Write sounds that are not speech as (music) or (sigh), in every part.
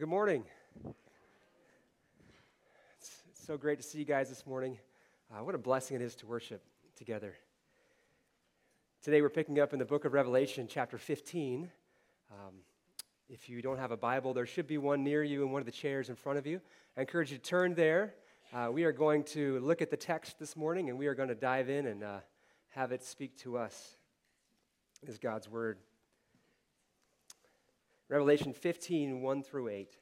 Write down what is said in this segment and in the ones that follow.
Good morning. It's, it's so great to see you guys this morning. Uh, what a blessing it is to worship together. Today we're picking up in the book of Revelation, chapter 15. Um, if you don't have a Bible, there should be one near you in one of the chairs in front of you. I encourage you to turn there. Uh, we are going to look at the text this morning and we are going to dive in and uh, have it speak to us as God's Word. Revelation 15, 1 through 8.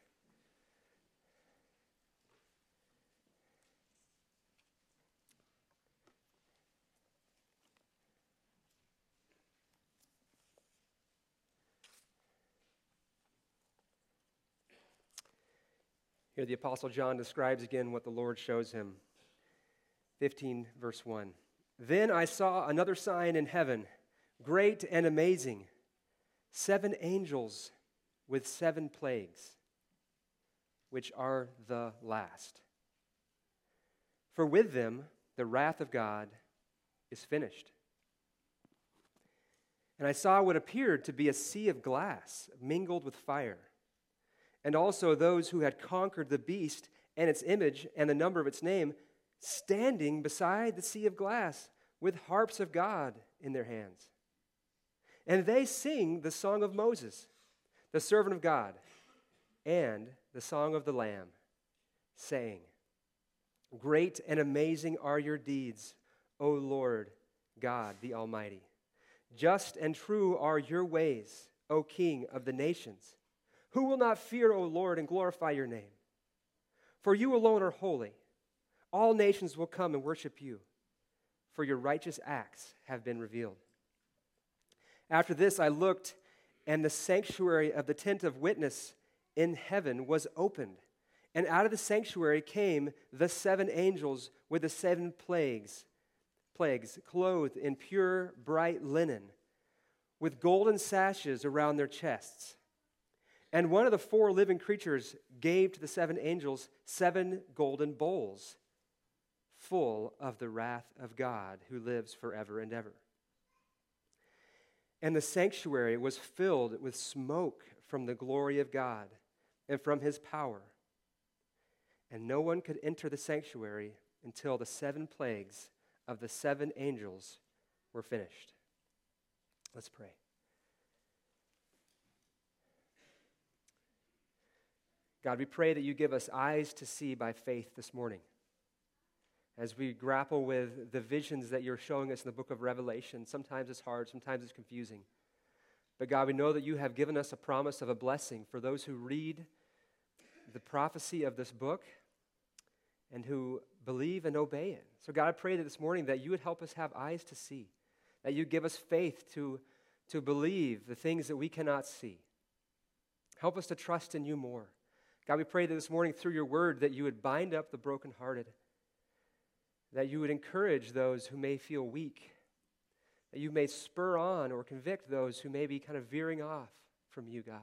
Here, the Apostle John describes again what the Lord shows him. 15, verse 1. Then I saw another sign in heaven, great and amazing seven angels with seven plagues, which are the last. For with them the wrath of God is finished. And I saw what appeared to be a sea of glass mingled with fire, and also those who had conquered the beast and its image and the number of its name, standing beside the sea of glass with harps of God in their hands. And they sing the song of Moses the servant of God, and the song of the Lamb, saying, Great and amazing are your deeds, O Lord God the Almighty. Just and true are your ways, O King of the nations. Who will not fear, O Lord, and glorify your name? For you alone are holy. All nations will come and worship you, for your righteous acts have been revealed. After this, I looked and the sanctuary of the tent of witness in heaven was opened. And out of the sanctuary came the seven angels with the seven plagues, plagues, clothed in pure bright linen, with golden sashes around their chests. And one of the four living creatures gave to the seven angels seven golden bowls full of the wrath of God who lives forever and ever. And the sanctuary was filled with smoke from the glory of God and from his power. And no one could enter the sanctuary until the seven plagues of the seven angels were finished. Let's pray. God, we pray that you give us eyes to see by faith this morning as we grapple with the visions that you're showing us in the book of Revelation. Sometimes it's hard, sometimes it's confusing. But God, we know that you have given us a promise of a blessing for those who read the prophecy of this book and who believe and obey it. So, God, I pray that this morning that you would help us have eyes to see, that you give us faith to, to believe the things that we cannot see. Help us to trust in you more. God, we pray that this morning through your word that you would bind up the brokenhearted that you would encourage those who may feel weak, that you may spur on or convict those who may be kind of veering off from you, God.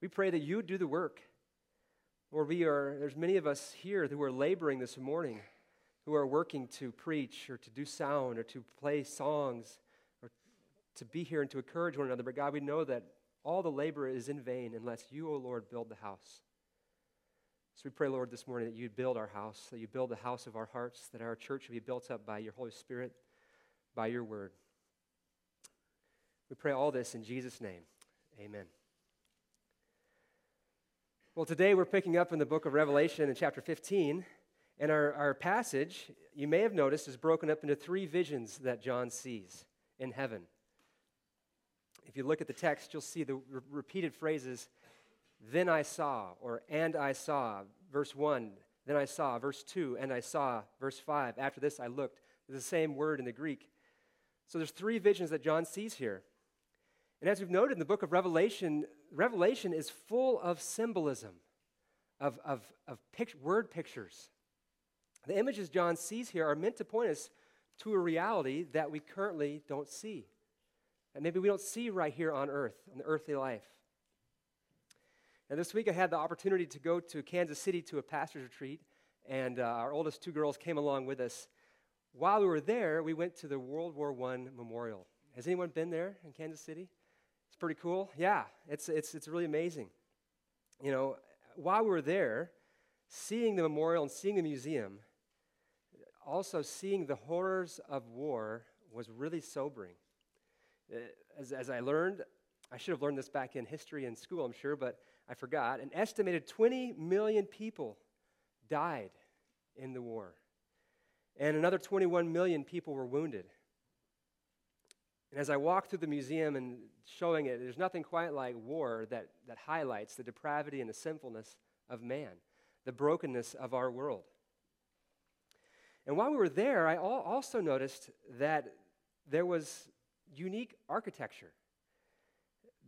We pray that you do the work. Lord, we are, there's many of us here who are laboring this morning, who are working to preach or to do sound or to play songs or to be here and to encourage one another. But God, we know that all the labor is in vain unless you, O Lord, build the house. So we pray, Lord, this morning that you build our house, that you build the house of our hearts, that our church will be built up by your Holy Spirit, by your word. We pray all this in Jesus' name. Amen. Well, today we're picking up in the book of Revelation in chapter 15, and our, our passage, you may have noticed, is broken up into three visions that John sees in heaven. If you look at the text, you'll see the re- repeated phrases then I saw, or and I saw, verse 1, then I saw, verse 2, and I saw, verse 5. After this I looked. The same word in the Greek. So there's three visions that John sees here. And as we've noted in the book of Revelation, Revelation is full of symbolism, of, of, of word pictures. The images John sees here are meant to point us to a reality that we currently don't see. And maybe we don't see right here on earth, in the earthly life. And this week I had the opportunity to go to Kansas City to a pastor's retreat, and uh, our oldest two girls came along with us. While we were there, we went to the World War I Memorial. Has anyone been there in Kansas City? It's pretty cool. Yeah, it's, it's, it's really amazing. you know, while we were there, seeing the memorial and seeing the museum, also seeing the horrors of war was really sobering. Uh, as, as I learned, I should have learned this back in history in school, I'm sure, but I forgot. An estimated 20 million people died in the war, and another 21 million people were wounded. And as I walk through the museum and showing it, there's nothing quite like war that, that highlights the depravity and the sinfulness of man, the brokenness of our world. And while we were there, I also noticed that there was unique architecture.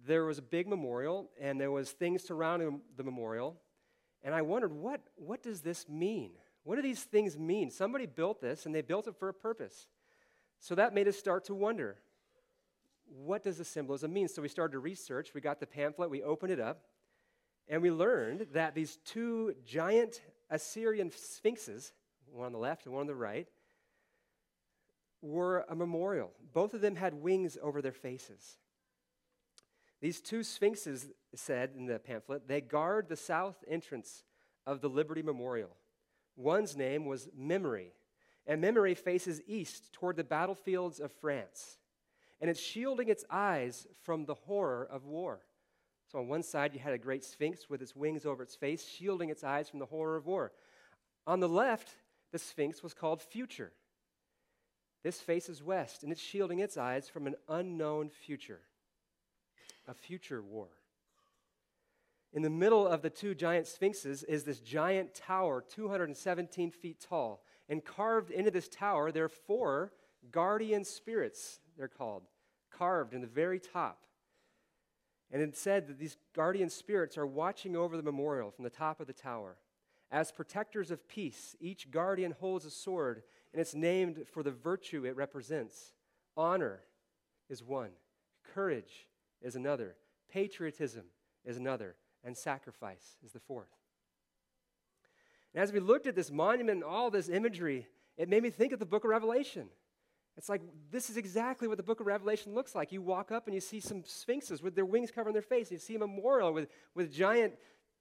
There was a big memorial, and there was things surrounding the memorial. And I wondered, what, what does this mean? What do these things mean? Somebody built this, and they built it for a purpose. So that made us start to wonder what does the symbolism mean? So we started to research. We got the pamphlet, we opened it up, and we learned that these two giant Assyrian sphinxes, one on the left and one on the right, were a memorial. Both of them had wings over their faces. These two sphinxes said in the pamphlet, they guard the south entrance of the Liberty Memorial. One's name was Memory, and Memory faces east toward the battlefields of France and it's shielding its eyes from the horror of war. So, on one side, you had a great sphinx with its wings over its face, shielding its eyes from the horror of war. On the left, the sphinx was called Future. This faces west, and it's shielding its eyes from an unknown future, a future war. In the middle of the two giant sphinxes is this giant tower, 217 feet tall. And carved into this tower, there are four guardian spirits, they're called carved in the very top. And it said that these guardian spirits are watching over the memorial from the top of the tower. As protectors of peace, each guardian holds a sword, and it's named for the virtue it represents. Honor is one, courage is another, patriotism is another, and sacrifice is the fourth. And as we looked at this monument and all this imagery, it made me think of the book of Revelation. It's like this is exactly what the book of Revelation looks like. You walk up and you see some sphinxes with their wings covering their face. You see a memorial with, with giant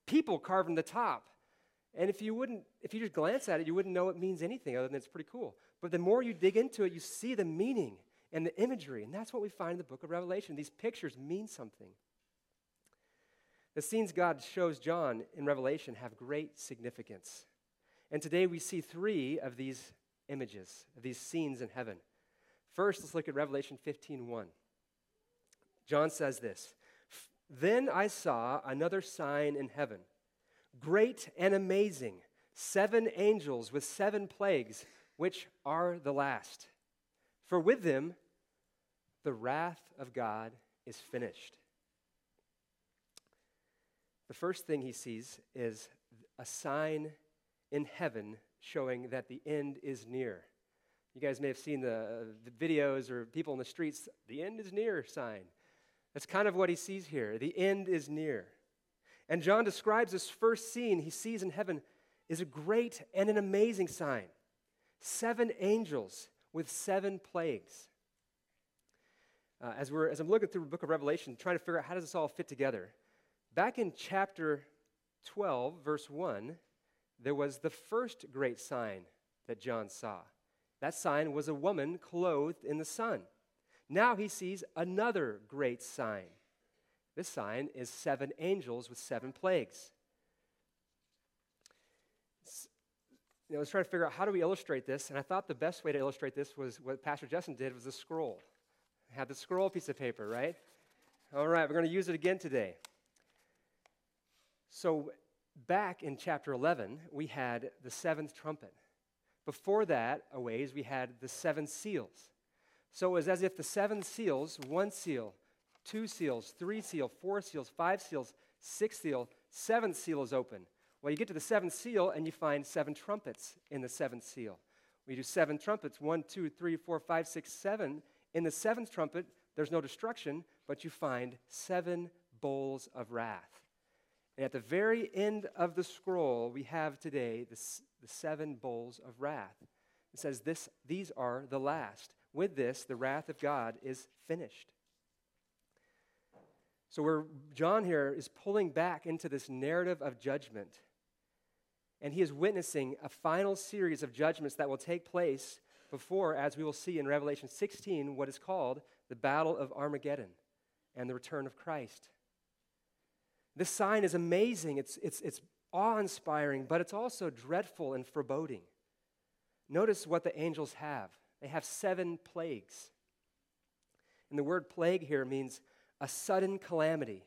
people carving the top. And if you wouldn't, if you just glance at it, you wouldn't know it means anything other than it's pretty cool. But the more you dig into it, you see the meaning and the imagery. And that's what we find in the book of Revelation. These pictures mean something. The scenes God shows John in Revelation have great significance. And today we see three of these images, of these scenes in heaven. First, let's look at Revelation 15:1. John says this, "Then I saw another sign in heaven, great and amazing, seven angels with seven plagues, which are the last. For with them the wrath of God is finished." The first thing he sees is a sign in heaven showing that the end is near. You guys may have seen the, the videos or people in the streets, the end is near sign. That's kind of what he sees here. The end is near. And John describes this first scene he sees in heaven is a great and an amazing sign. Seven angels with seven plagues. Uh, as, we're, as I'm looking through the book of Revelation, trying to figure out how does this all fit together, back in chapter 12, verse 1, there was the first great sign that John saw. That sign was a woman clothed in the sun. Now he sees another great sign. This sign is seven angels with seven plagues. You know, I was trying to figure out how do we illustrate this, and I thought the best way to illustrate this was what Pastor Justin did was a scroll. Had the scroll piece of paper, right? All right, we're going to use it again today. So, back in chapter 11, we had the seventh trumpet. Before that, a ways, we had the seven seals. So it was as if the seven seals, one seal, two seals, three seal, four seals, five seals, six seal, seventh seal is open. Well, you get to the seventh seal and you find seven trumpets in the seventh seal. We do seven trumpets one, two, three, four, five, six, seven. In the seventh trumpet, there's no destruction, but you find seven bowls of wrath. And at the very end of the scroll, we have today the, the seven bowls of wrath. It says, this, These are the last. With this, the wrath of God is finished. So, where John here is pulling back into this narrative of judgment, and he is witnessing a final series of judgments that will take place before, as we will see in Revelation 16, what is called the Battle of Armageddon and the return of Christ. This sign is amazing, it's, it's, it's awe inspiring, but it's also dreadful and foreboding. Notice what the angels have they have seven plagues. And the word plague here means a sudden calamity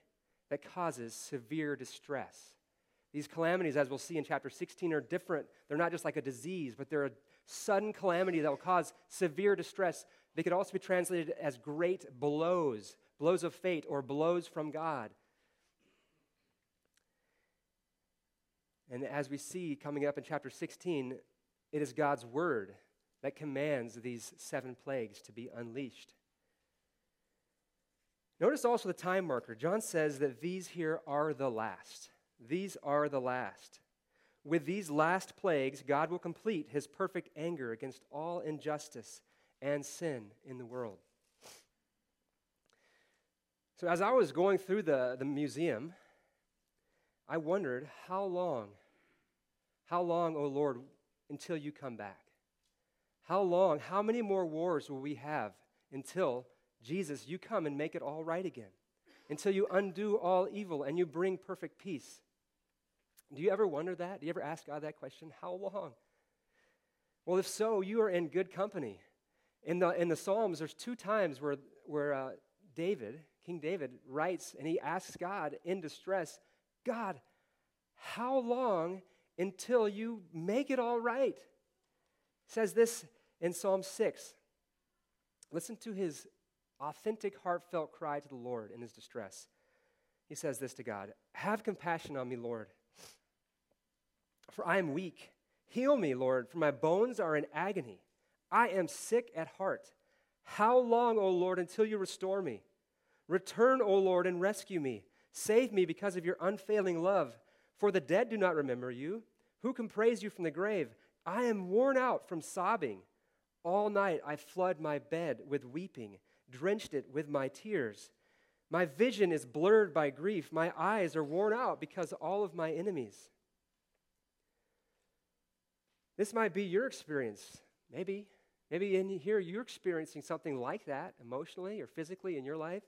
that causes severe distress. These calamities, as we'll see in chapter 16, are different. They're not just like a disease, but they're a sudden calamity that will cause severe distress. They could also be translated as great blows, blows of fate, or blows from God. And as we see coming up in chapter 16, it is God's word that commands these seven plagues to be unleashed. Notice also the time marker. John says that these here are the last. These are the last. With these last plagues, God will complete his perfect anger against all injustice and sin in the world. So, as I was going through the, the museum, I wondered how long, how long, O oh Lord, until you come back? How long, how many more wars will we have until Jesus, you come and make it all right again? Until you undo all evil and you bring perfect peace? Do you ever wonder that? Do you ever ask God that question? How long? Well, if so, you are in good company. In the, in the Psalms, there's two times where, where uh, David, King David, writes and he asks God in distress, God, how long until you make it all right? He says this in Psalm 6. Listen to his authentic, heartfelt cry to the Lord in his distress. He says this to God Have compassion on me, Lord, for I am weak. Heal me, Lord, for my bones are in agony. I am sick at heart. How long, O Lord, until you restore me? Return, O Lord, and rescue me. Save me because of your unfailing love. For the dead do not remember you. Who can praise you from the grave? I am worn out from sobbing. All night I flood my bed with weeping, drenched it with my tears. My vision is blurred by grief. My eyes are worn out because all of my enemies. This might be your experience. Maybe. Maybe in here you're experiencing something like that emotionally or physically in your life.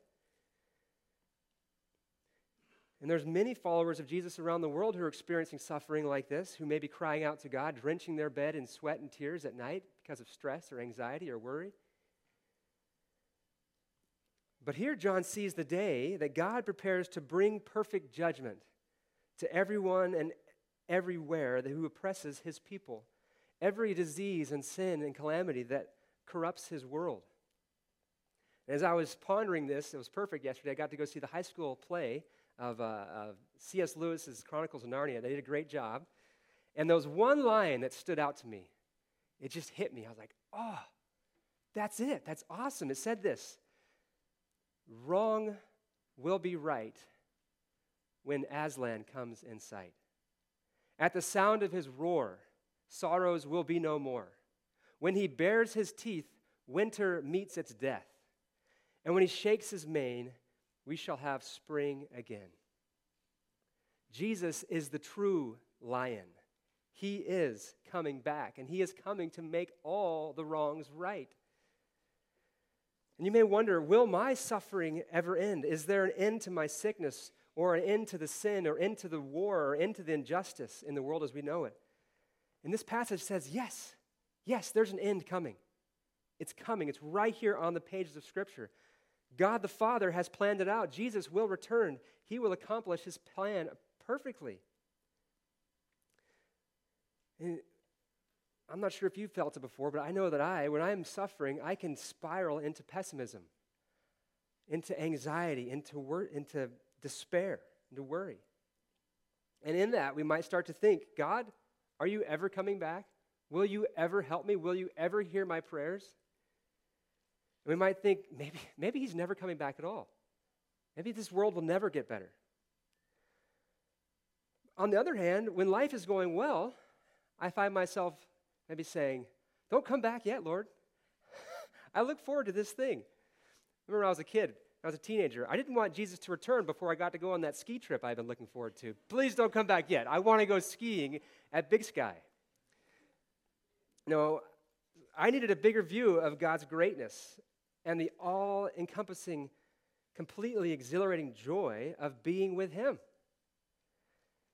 And there's many followers of Jesus around the world who are experiencing suffering like this, who may be crying out to God, drenching their bed in sweat and tears at night because of stress or anxiety or worry. But here John sees the day that God prepares to bring perfect judgment to everyone and everywhere who oppresses his people, every disease and sin and calamity that corrupts his world. And as I was pondering this, it was perfect yesterday. I got to go see the high school play of, uh, of C.S. Lewis's Chronicles of Narnia. They did a great job. And there was one line that stood out to me. It just hit me. I was like, oh, that's it. That's awesome. It said this Wrong will be right when Aslan comes in sight. At the sound of his roar, sorrows will be no more. When he bares his teeth, winter meets its death. And when he shakes his mane, we shall have spring again. Jesus is the true lion. He is coming back, and he is coming to make all the wrongs right. And you may wonder will my suffering ever end? Is there an end to my sickness, or an end to the sin, or end to the war, or end to the injustice in the world as we know it? And this passage says, yes, yes, there's an end coming. It's coming. It's right here on the pages of Scripture. God the Father has planned it out. Jesus will return, He will accomplish His plan perfectly. And I'm not sure if you've felt it before, but I know that I, when I'm suffering, I can spiral into pessimism, into anxiety, into, wor- into despair, into worry. And in that, we might start to think God, are you ever coming back? Will you ever help me? Will you ever hear my prayers? And we might think maybe, maybe he's never coming back at all. Maybe this world will never get better. On the other hand, when life is going well, I find myself maybe saying, Don't come back yet, Lord. (laughs) I look forward to this thing. Remember I was a kid, I was a teenager. I didn't want Jesus to return before I got to go on that ski trip I've been looking forward to. Please don't come back yet. I want to go skiing at Big Sky. No, I needed a bigger view of God's greatness and the all encompassing, completely exhilarating joy of being with Him.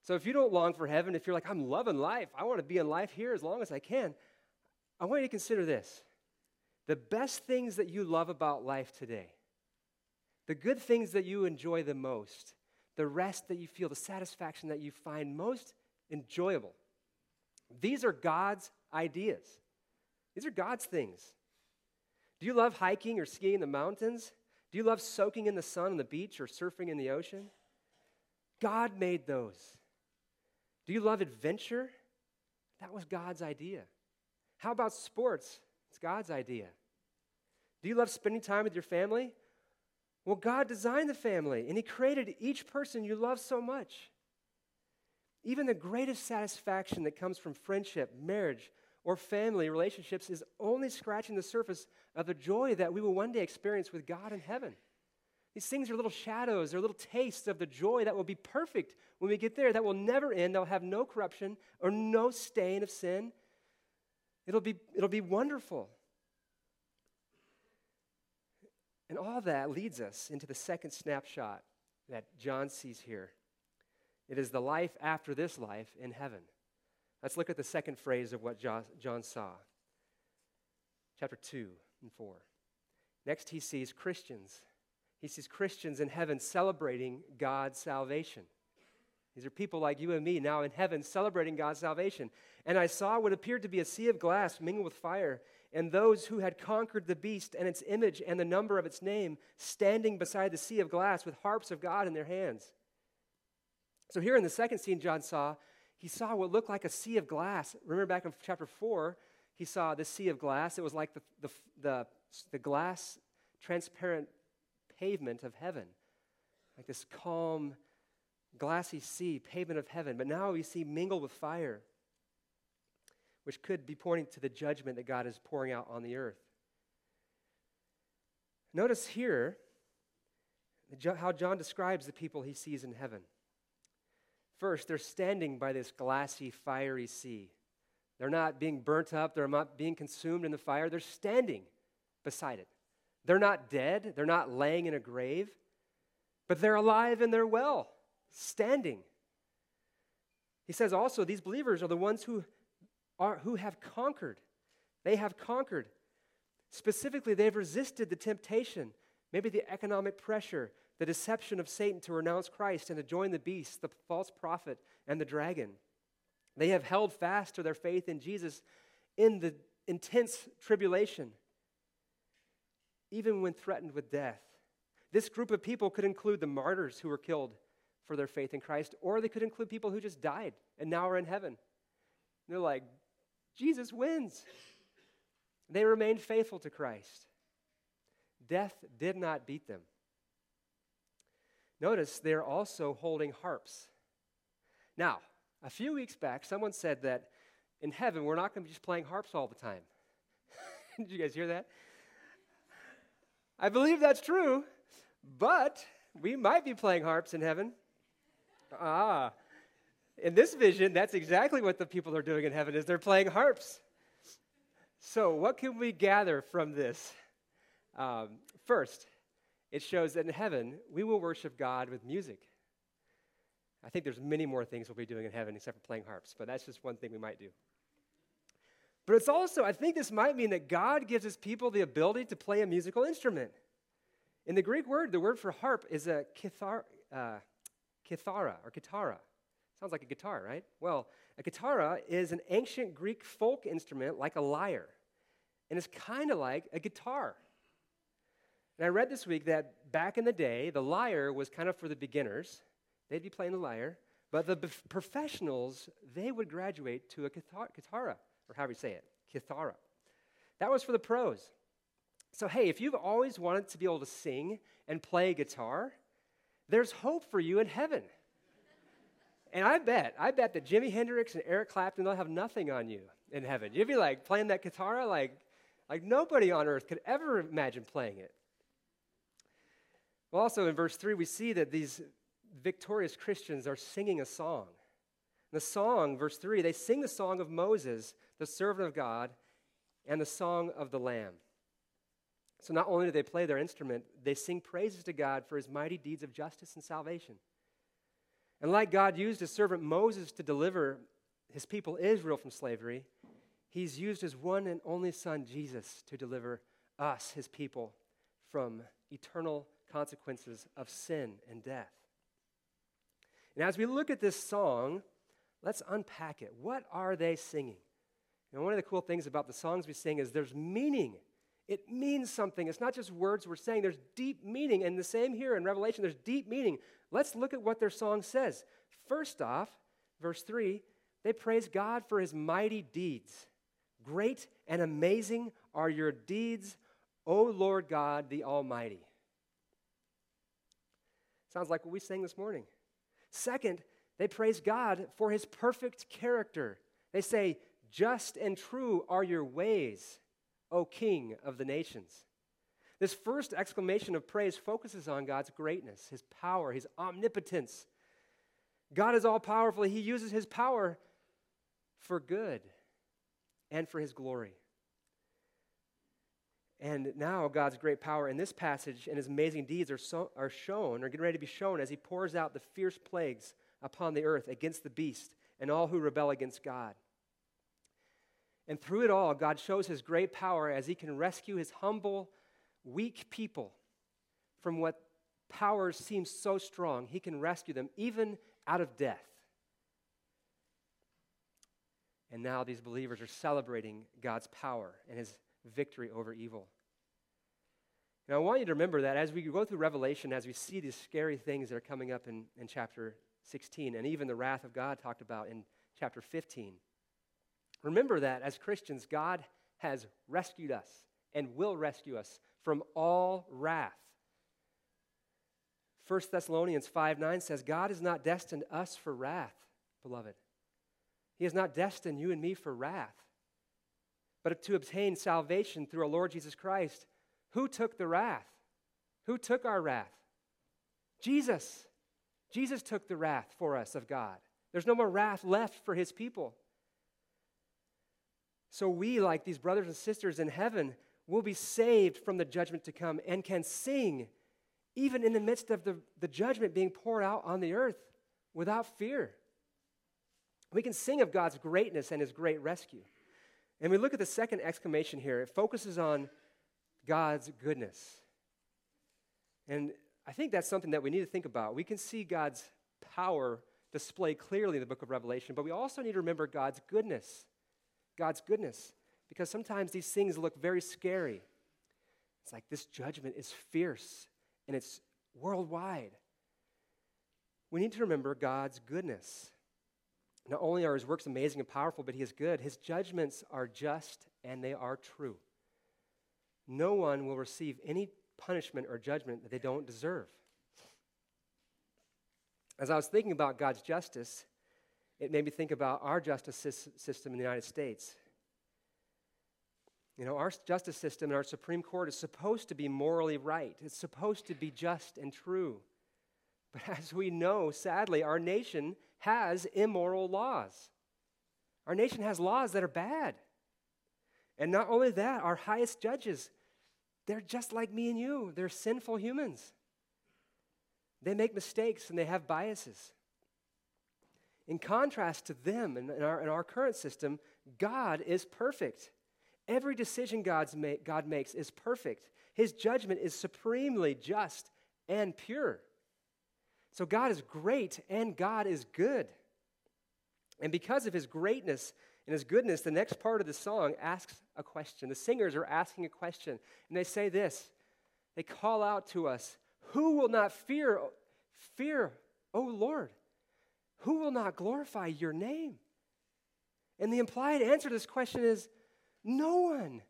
So if you don't long for heaven, if you're like, I'm loving life, I want to be in life here as long as I can, I want you to consider this. The best things that you love about life today, the good things that you enjoy the most, the rest that you feel, the satisfaction that you find most enjoyable, these are God's ideas. These are God's things. Do you love hiking or skiing in the mountains? Do you love soaking in the sun on the beach or surfing in the ocean? God made those. Do you love adventure? That was God's idea. How about sports? It's God's idea. Do you love spending time with your family? Well, God designed the family and He created each person you love so much. Even the greatest satisfaction that comes from friendship, marriage, or family relationships is only scratching the surface of the joy that we will one day experience with God in heaven. These things are little shadows, they're little tastes of the joy that will be perfect when we get there, that will never end. They'll have no corruption or no stain of sin. It'll be, it'll be wonderful. And all that leads us into the second snapshot that John sees here. It is the life after this life in heaven. Let's look at the second phrase of what John saw. Chapter 2 and 4. Next, he sees Christians. He sees Christians in heaven celebrating God's salvation. These are people like you and me now in heaven celebrating God's salvation. And I saw what appeared to be a sea of glass mingled with fire, and those who had conquered the beast and its image and the number of its name standing beside the sea of glass with harps of God in their hands. So, here in the second scene, John saw, he saw what looked like a sea of glass. Remember back in chapter 4, he saw the sea of glass. It was like the, the, the, the glass, transparent pavement of heaven, like this calm, glassy sea, pavement of heaven. But now we see mingled with fire, which could be pointing to the judgment that God is pouring out on the earth. Notice here how John describes the people he sees in heaven. First, they're standing by this glassy, fiery sea. They're not being burnt up, they're not being consumed in the fire, they're standing beside it. They're not dead, they're not laying in a grave, but they're alive and they're well standing. He says also, these believers are the ones who, are, who have conquered. They have conquered. Specifically, they've resisted the temptation, maybe the economic pressure, the deception of Satan to renounce Christ and to join the beast, the false prophet, and the dragon. They have held fast to their faith in Jesus in the intense tribulation, even when threatened with death. This group of people could include the martyrs who were killed for their faith in Christ, or they could include people who just died and now are in heaven. And they're like, Jesus wins. They remained faithful to Christ. Death did not beat them. Notice they're also holding harps. Now, a few weeks back, someone said that in heaven, we're not going to be just playing harps all the time. (laughs) Did you guys hear that? I believe that's true, but we might be playing harps in heaven. Ah, in this vision, that's exactly what the people are doing in heaven is they're playing harps. So, what can we gather from this? Um, first, it shows that in heaven we will worship God with music. I think there's many more things we'll be doing in heaven except for playing harps, but that's just one thing we might do. But it's also, I think this might mean that God gives his people the ability to play a musical instrument. In the Greek word, the word for harp is a kithar, uh, kithara or guitarra. Sounds like a guitar, right? Well, a guitarra is an ancient Greek folk instrument like a lyre, and it's kind of like a guitar. And I read this week that back in the day, the lyre was kind of for the beginners. They'd be playing the lyre, but the professionals, they would graduate to a guitar, guitarra, or however you say it, kithara. That was for the pros. So, hey, if you've always wanted to be able to sing and play guitar, there's hope for you in heaven. And I bet, I bet that Jimi Hendrix and Eric Clapton, they'll have nothing on you in heaven. You'd be like playing that guitar like, like nobody on earth could ever imagine playing it. Well, also in verse 3, we see that these victorious Christians are singing a song. The song, verse 3, they sing the song of Moses, the servant of God, and the song of the Lamb. So not only do they play their instrument, they sing praises to God for his mighty deeds of justice and salvation. And like God used his servant Moses to deliver his people Israel from slavery, he's used his one and only son Jesus to deliver us, his people, from eternal consequences of sin and death. And as we look at this song, let's unpack it. What are they singing? And one of the cool things about the songs we sing is there's meaning. It means something. It's not just words we're saying, there's deep meaning. And the same here in Revelation, there's deep meaning. Let's look at what their song says. First off, verse 3, they praise God for his mighty deeds. Great and amazing are your deeds, O Lord God the Almighty. Sounds like what we sang this morning. Second, they praise God for his perfect character. They say, Just and true are your ways, O King of the nations. This first exclamation of praise focuses on God's greatness, his power, his omnipotence. God is all powerful. He uses his power for good and for his glory. And now God's great power in this passage and his amazing deeds are, so, are shown, are getting ready to be shown as he pours out the fierce plagues upon the earth against the beast and all who rebel against God. And through it all, God shows his great power as he can rescue his humble, weak people from what powers seem so strong. He can rescue them even out of death. And now these believers are celebrating God's power and his victory over evil. Now, I want you to remember that as we go through Revelation, as we see these scary things that are coming up in, in chapter 16, and even the wrath of God talked about in chapter 15, remember that as Christians, God has rescued us and will rescue us from all wrath. 1 Thessalonians 5 9 says, God has not destined us for wrath, beloved. He has not destined you and me for wrath, but to obtain salvation through our Lord Jesus Christ who took the wrath? Who took our wrath? Jesus. Jesus took the wrath for us of God. There's no more wrath left for his people. So we, like these brothers and sisters in heaven, will be saved from the judgment to come and can sing even in the midst of the, the judgment being poured out on the earth without fear. We can sing of God's greatness and his great rescue. And we look at the second exclamation here. It focuses on God's goodness. And I think that's something that we need to think about. We can see God's power displayed clearly in the book of Revelation, but we also need to remember God's goodness. God's goodness. Because sometimes these things look very scary. It's like this judgment is fierce and it's worldwide. We need to remember God's goodness. Not only are his works amazing and powerful, but he is good. His judgments are just and they are true no one will receive any punishment or judgment that they don't deserve. As I was thinking about God's justice, it made me think about our justice system in the United States. You know, our justice system and our Supreme Court is supposed to be morally right, it's supposed to be just and true. But (laughs) as we know, sadly, our nation has immoral laws. Our nation has laws that are bad. And not only that, our highest judges, they're just like me and you. They're sinful humans. They make mistakes and they have biases. In contrast to them in, our, in our current system, God is perfect. Every decision God's God makes is perfect. His judgment is supremely just and pure. So God is great and God is good. And because of his greatness and his goodness, the next part of the song asks a question. The singers are asking a question, and they say this. They call out to us, Who will not fear, fear, O Lord? Who will not glorify your name? And the implied answer to this question is no one.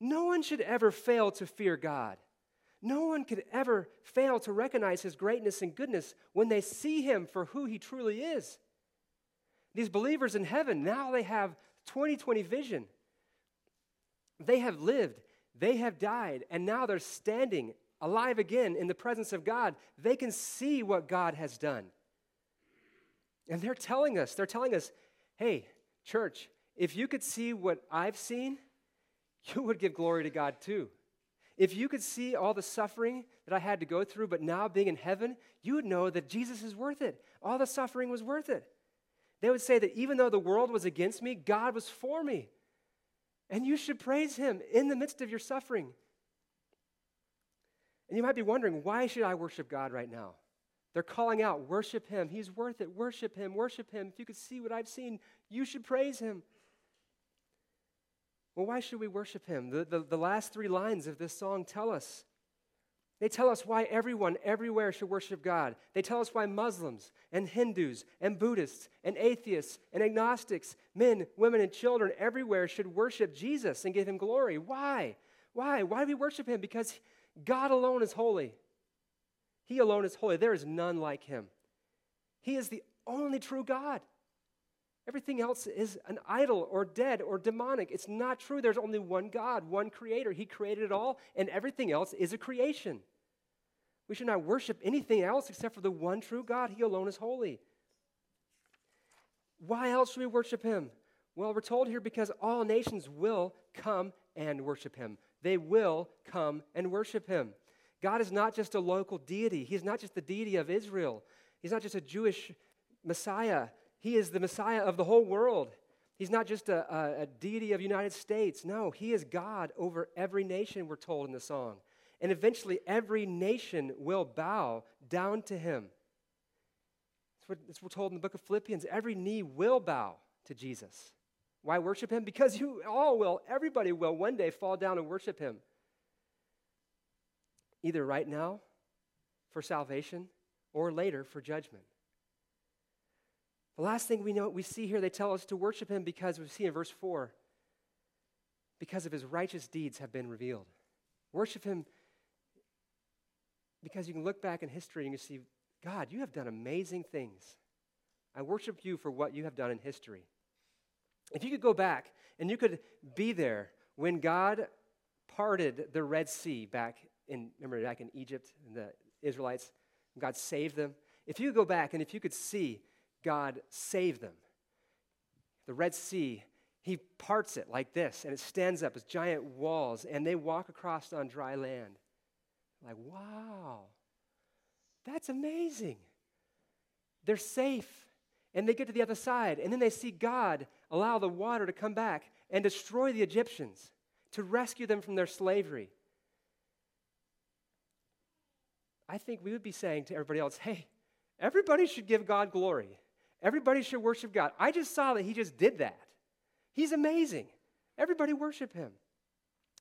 No one should ever fail to fear God. No one could ever fail to recognize his greatness and goodness when they see him for who he truly is. These believers in heaven, now they have 2020 vision. They have lived, they have died, and now they're standing alive again in the presence of God, they can see what God has done. And they're telling us, they're telling us, hey, church, if you could see what I've seen, (laughs) you would give glory to God too. If you could see all the suffering that I had to go through, but now being in heaven, you would know that Jesus is worth it. All the suffering was worth it. They would say that even though the world was against me, God was for me. And you should praise him in the midst of your suffering. And you might be wondering, why should I worship God right now? They're calling out, worship him. He's worth it. Worship him. Worship him. If you could see what I've seen, you should praise him. Well, why should we worship him? The, the, the, last three lines of this song tell us. They tell us why everyone, everywhere should worship God. They tell us why Muslims and Hindus and Buddhists and atheists and agnostics, men, women, and children everywhere should worship Jesus and give him glory. Why? Why? Why do we worship him? Because God alone is holy. He alone is holy. There is none like him. He is the only true God. Everything else is an idol or dead or demonic. It's not true. There's only one God, one creator. He created it all, and everything else is a creation. We should not worship anything else except for the one true God. He alone is holy. Why else should we worship him? Well, we're told here because all nations will come and worship him. They will come and worship him. God is not just a local deity, He's not just the deity of Israel, He's not just a Jewish Messiah. He is the Messiah of the whole world. He's not just a, a, a, deity of United States. No, he is God over every nation, we're told in the song. And eventually, every nation will bow down to him. That's what, that's what we're told in the book of Philippians. Every knee will bow to Jesus. Why worship him? Because you all will, everybody will one day fall down and worship him. Either right now for salvation or later for judgment. The last thing we know, we see here, they tell us to worship him because we see in verse 4 because of his righteous deeds have been revealed. Worship him because you can look back in history and you see, God, you have done amazing things. I worship you for what you have done in history. If you could go back and you could be there when God parted the Red Sea back in, remember back in Egypt and the Israelites, God saved them. If you go back and if you could see God save them. The Red Sea, he parts it like this, and it stands up as giant walls, and they walk across on dry land. Like, wow, that's amazing. They're safe, and they get to the other side, and then they see God allow the water to come back and destroy the Egyptians to rescue them from their slavery. I think we would be saying to everybody else, hey, everybody should give God glory. Everybody should worship God. I just saw that he just did that. He's amazing. Everybody worship him.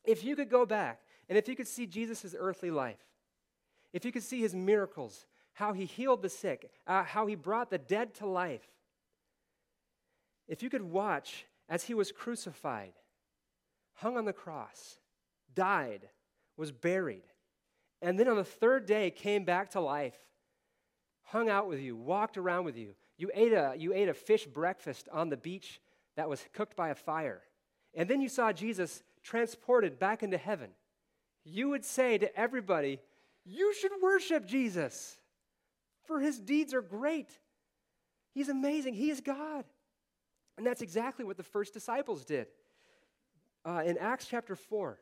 If you could go back and if you could see Jesus' earthly life, if you could see his miracles, how he healed the sick, uh, how he brought the dead to life, if you could watch as he was crucified, hung on the cross, died, was buried, and then on the third day came back to life, hung out with you, walked around with you, you ate, a, you ate a fish breakfast on the beach that was cooked by a fire. And then you saw Jesus transported back into heaven. You would say to everybody, You should worship Jesus, for his deeds are great. He's amazing. He is God. And that's exactly what the first disciples did. Uh, in Acts chapter 4,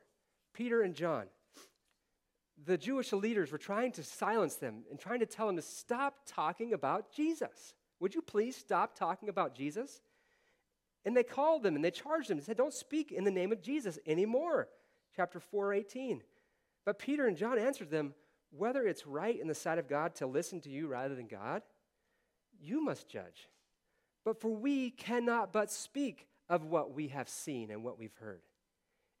Peter and John, the Jewish leaders were trying to silence them and trying to tell them to stop talking about Jesus. Would you please stop talking about Jesus? And they called them and they charged them and said, Don't speak in the name of Jesus anymore. Chapter 4, 18. But Peter and John answered them, Whether it's right in the sight of God to listen to you rather than God, you must judge. But for we cannot but speak of what we have seen and what we've heard.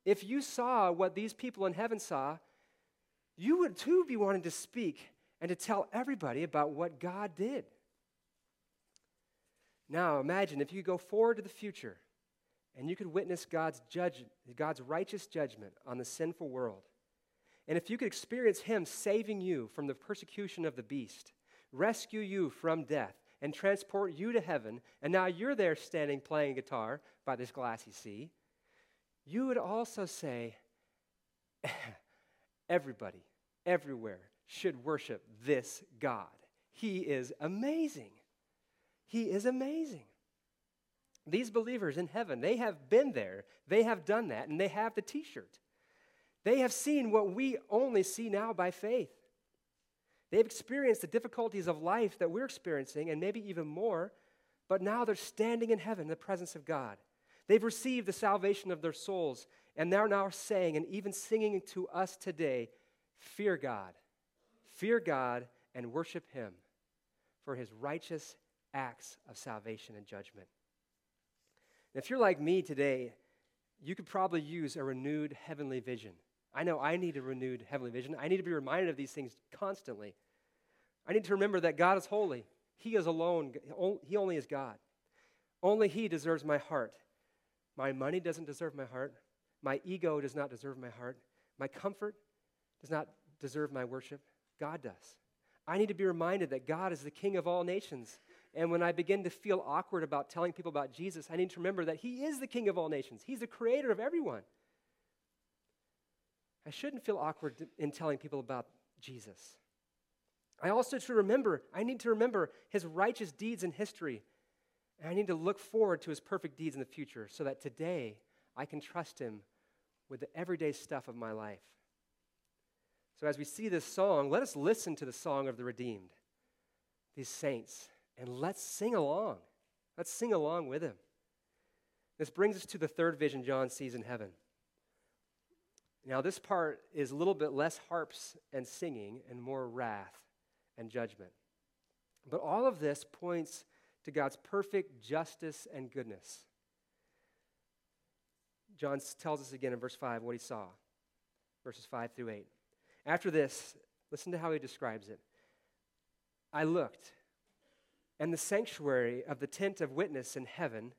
If you saw what these people in heaven saw, you would too be wanting to speak and to tell everybody about what God did. Now, imagine if you go forward to the future and you could witness God's, judge, God's righteous judgment on the sinful world. And if you could experience Him saving you from the persecution of the beast, rescue you from death, and transport you to heaven, and now you're there standing playing guitar by this glassy sea, you would also say, Everybody everywhere should worship this God. He is amazing. He is amazing. These believers in heaven, they have been there, they have done that, and they have the t shirt. They have seen what we only see now by faith. They've experienced the difficulties of life that we're experiencing, and maybe even more, but now they're standing in heaven in the presence of God. They've received the salvation of their souls, and they're now saying and even singing to us today Fear God, fear God, and worship Him for His righteous acts of salvation and judgment. And if you're like me today, you could probably use a renewed heavenly vision. I know I need a renewed heavenly vision. I need to be reminded of these things constantly. I need to remember that God is holy. He is alone, He only is God. Only He deserves my heart. My money doesn't deserve my heart. My ego does not deserve my heart. My comfort does not deserve my worship. God does. I need to be reminded that God is the King of all nations. And when I begin to feel awkward about telling people about Jesus, I need to remember that He is the King of all nations. He's the creator of everyone. I shouldn't feel awkward in telling people about Jesus. I also to remember, I need to remember his righteous deeds in history. And I need to look forward to his perfect deeds in the future so that today I can trust him with the everyday stuff of my life. So as we see this song, let us listen to the song of the redeemed, these saints, and let's sing along. Let's sing along with him. This brings us to the third vision John sees in heaven. Now, this part is a little bit less harps and singing and more wrath and judgment. But all of this points to God's perfect justice and goodness. John tells us again in verse 5 what he saw, verses 5 through 8. After this, listen to how he describes it. I looked, and the sanctuary of the tent of witness in heaven,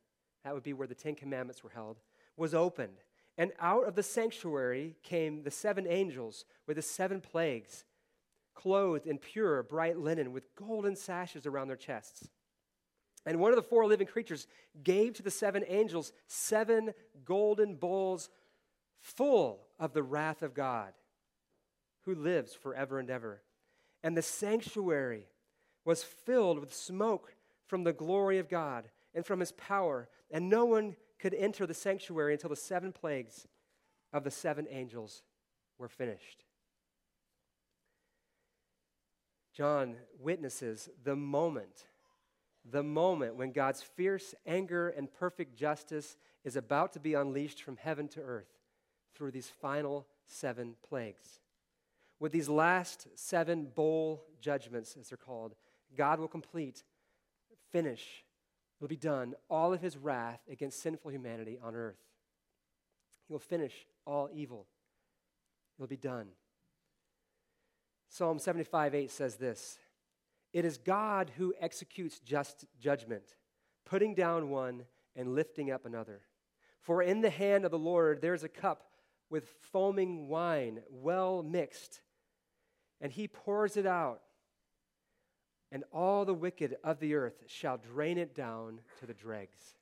that would be where the Ten Commandments were held, was opened. And out of the sanctuary came the seven angels with the seven plagues, clothed in pure, bright linen, with golden sashes around their chests. And one of the four living creatures gave to the seven angels seven golden bowls full of the wrath of God, who lives forever and ever. And the sanctuary was filled with smoke from the glory of God and from his power, and no one could enter the sanctuary until the seven plagues of the seven angels were finished. John witnesses the moment, the moment when God's fierce anger and perfect justice is about to be unleashed from heaven to earth through these final seven plagues. With these last seven bowl judgments, as they're called, God will complete, finish, will be done all of his wrath against sinful humanity on earth. He will finish all evil. It will be done. Psalm 75 8 says this It is God who executes just judgment, putting down one and lifting up another. For in the hand of the Lord there is a cup with foaming wine, well mixed, and he pours it out and all the wicked of the earth shall drain it down to the dregs.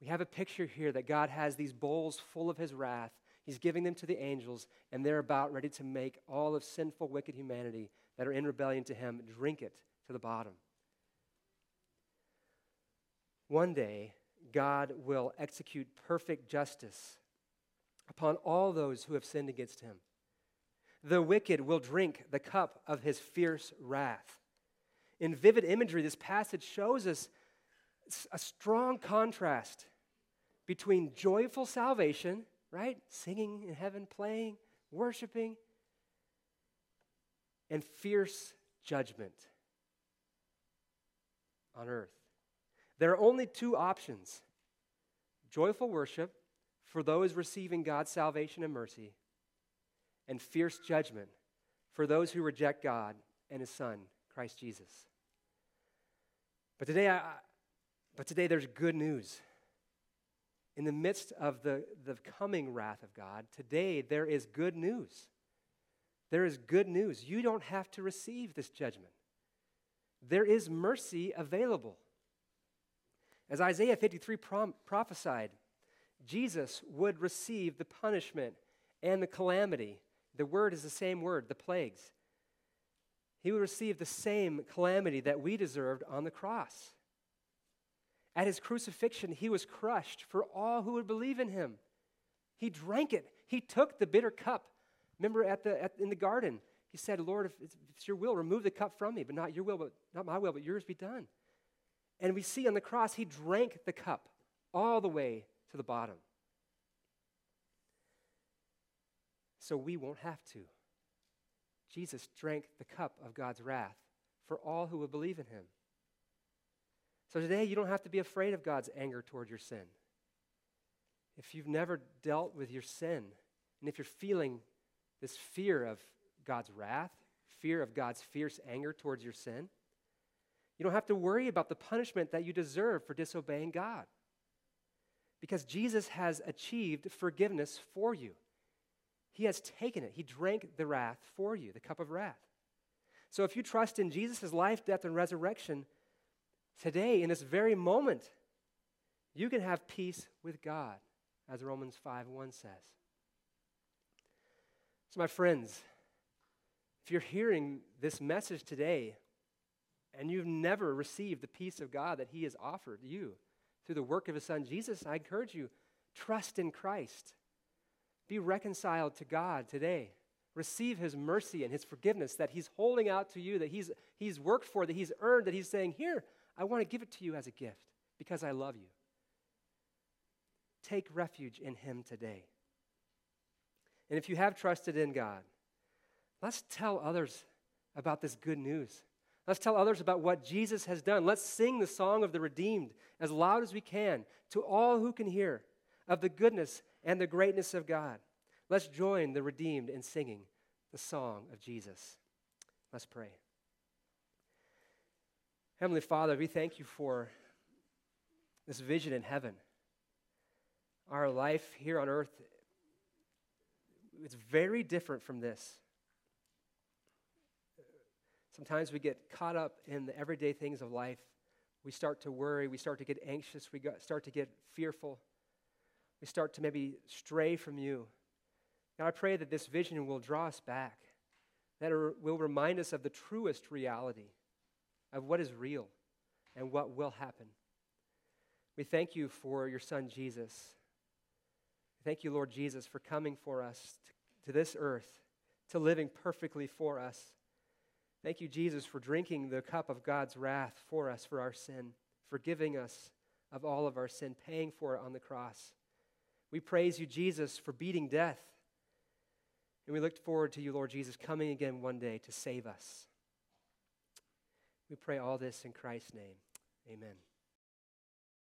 We have a picture here that God has these bowls full of his wrath. He's giving them to the angels, and they're about ready to make all of sinful, wicked humanity that are in rebellion to him drink it to the bottom. One day, God will execute perfect justice upon all those who have sinned against him. The wicked will drink the cup of his fierce wrath in vivid imagery, this passage shows us a strong contrast between joyful salvation, right? Singing in heaven, playing, worshiping, and fierce judgment on earth. There are only two options joyful worship for those receiving God's salvation and mercy, and fierce judgment for those who reject God and His Son Christ Jesus. But today, I, but today there's good news. In the midst of the, the coming wrath of God, today there is good news. There is good news. You don't have to receive this judgment. There is mercy available. As Isaiah 53 prom- prophesied, Jesus would receive the punishment and the calamity. The word is the same word, the plagues he would receive the same calamity that we deserved on the cross. At his crucifixion, he was crushed for all who would believe in him. He drank it. He took the bitter cup. Remember at the, at, in the garden, he said, Lord, if it's, if it's your will, remove the cup from me, but not your will, but not my will, but yours be done. And we see on the cross, he drank the cup all the way to the bottom. So we won't have to. Jesus drank the cup of God's wrath for all who will believe in him. So today, you don't have to be afraid of God's anger toward your sin. If you've never dealt with your sin, and if you're feeling this fear of God's wrath, fear of God's fierce anger towards your sin, you don't have to worry about the punishment that you deserve for disobeying God. Because Jesus has achieved forgiveness for you. He has taken it. He drank the wrath for you, the cup of wrath. So if you trust in Jesus' life, death, and resurrection, today, in this very moment, you can have peace with God, as Romans 5 1 says. So, my friends, if you're hearing this message today and you've never received the peace of God that He has offered you through the work of His Son Jesus, I encourage you, trust in Christ. Be reconciled to God today. Receive his mercy and his forgiveness that he's holding out to you, that he's, he's worked for, that he's earned, that he's saying, Here, I want to give it to you as a gift because I love you. Take refuge in him today. And if you have trusted in God, let's tell others about this good news. Let's tell others about what Jesus has done. Let's sing the song of the redeemed as loud as we can to all who can hear of the goodness and the greatness of God. Let's join the redeemed in singing the song of Jesus. Let's pray. Heavenly Father, we thank you for this vision in heaven. Our life here on earth it's very different from this. Sometimes we get caught up in the everyday things of life. We start to worry, we start to get anxious, we start to get fearful we start to maybe stray from you. God, I pray that this vision will draw us back, that it will remind us of the truest reality of what is real and what will happen. We thank you for your son, Jesus. Thank you, Lord Jesus, for coming for us to, to this earth, to living perfectly for us. Thank you, Jesus, for drinking the cup of God's wrath for us for our sin, forgiving us of all of our sin, paying for it on the cross. We praise you, Jesus, for beating death. And we look forward to you, Lord Jesus, coming again one day to save us. We pray all this in Christ's name. Amen.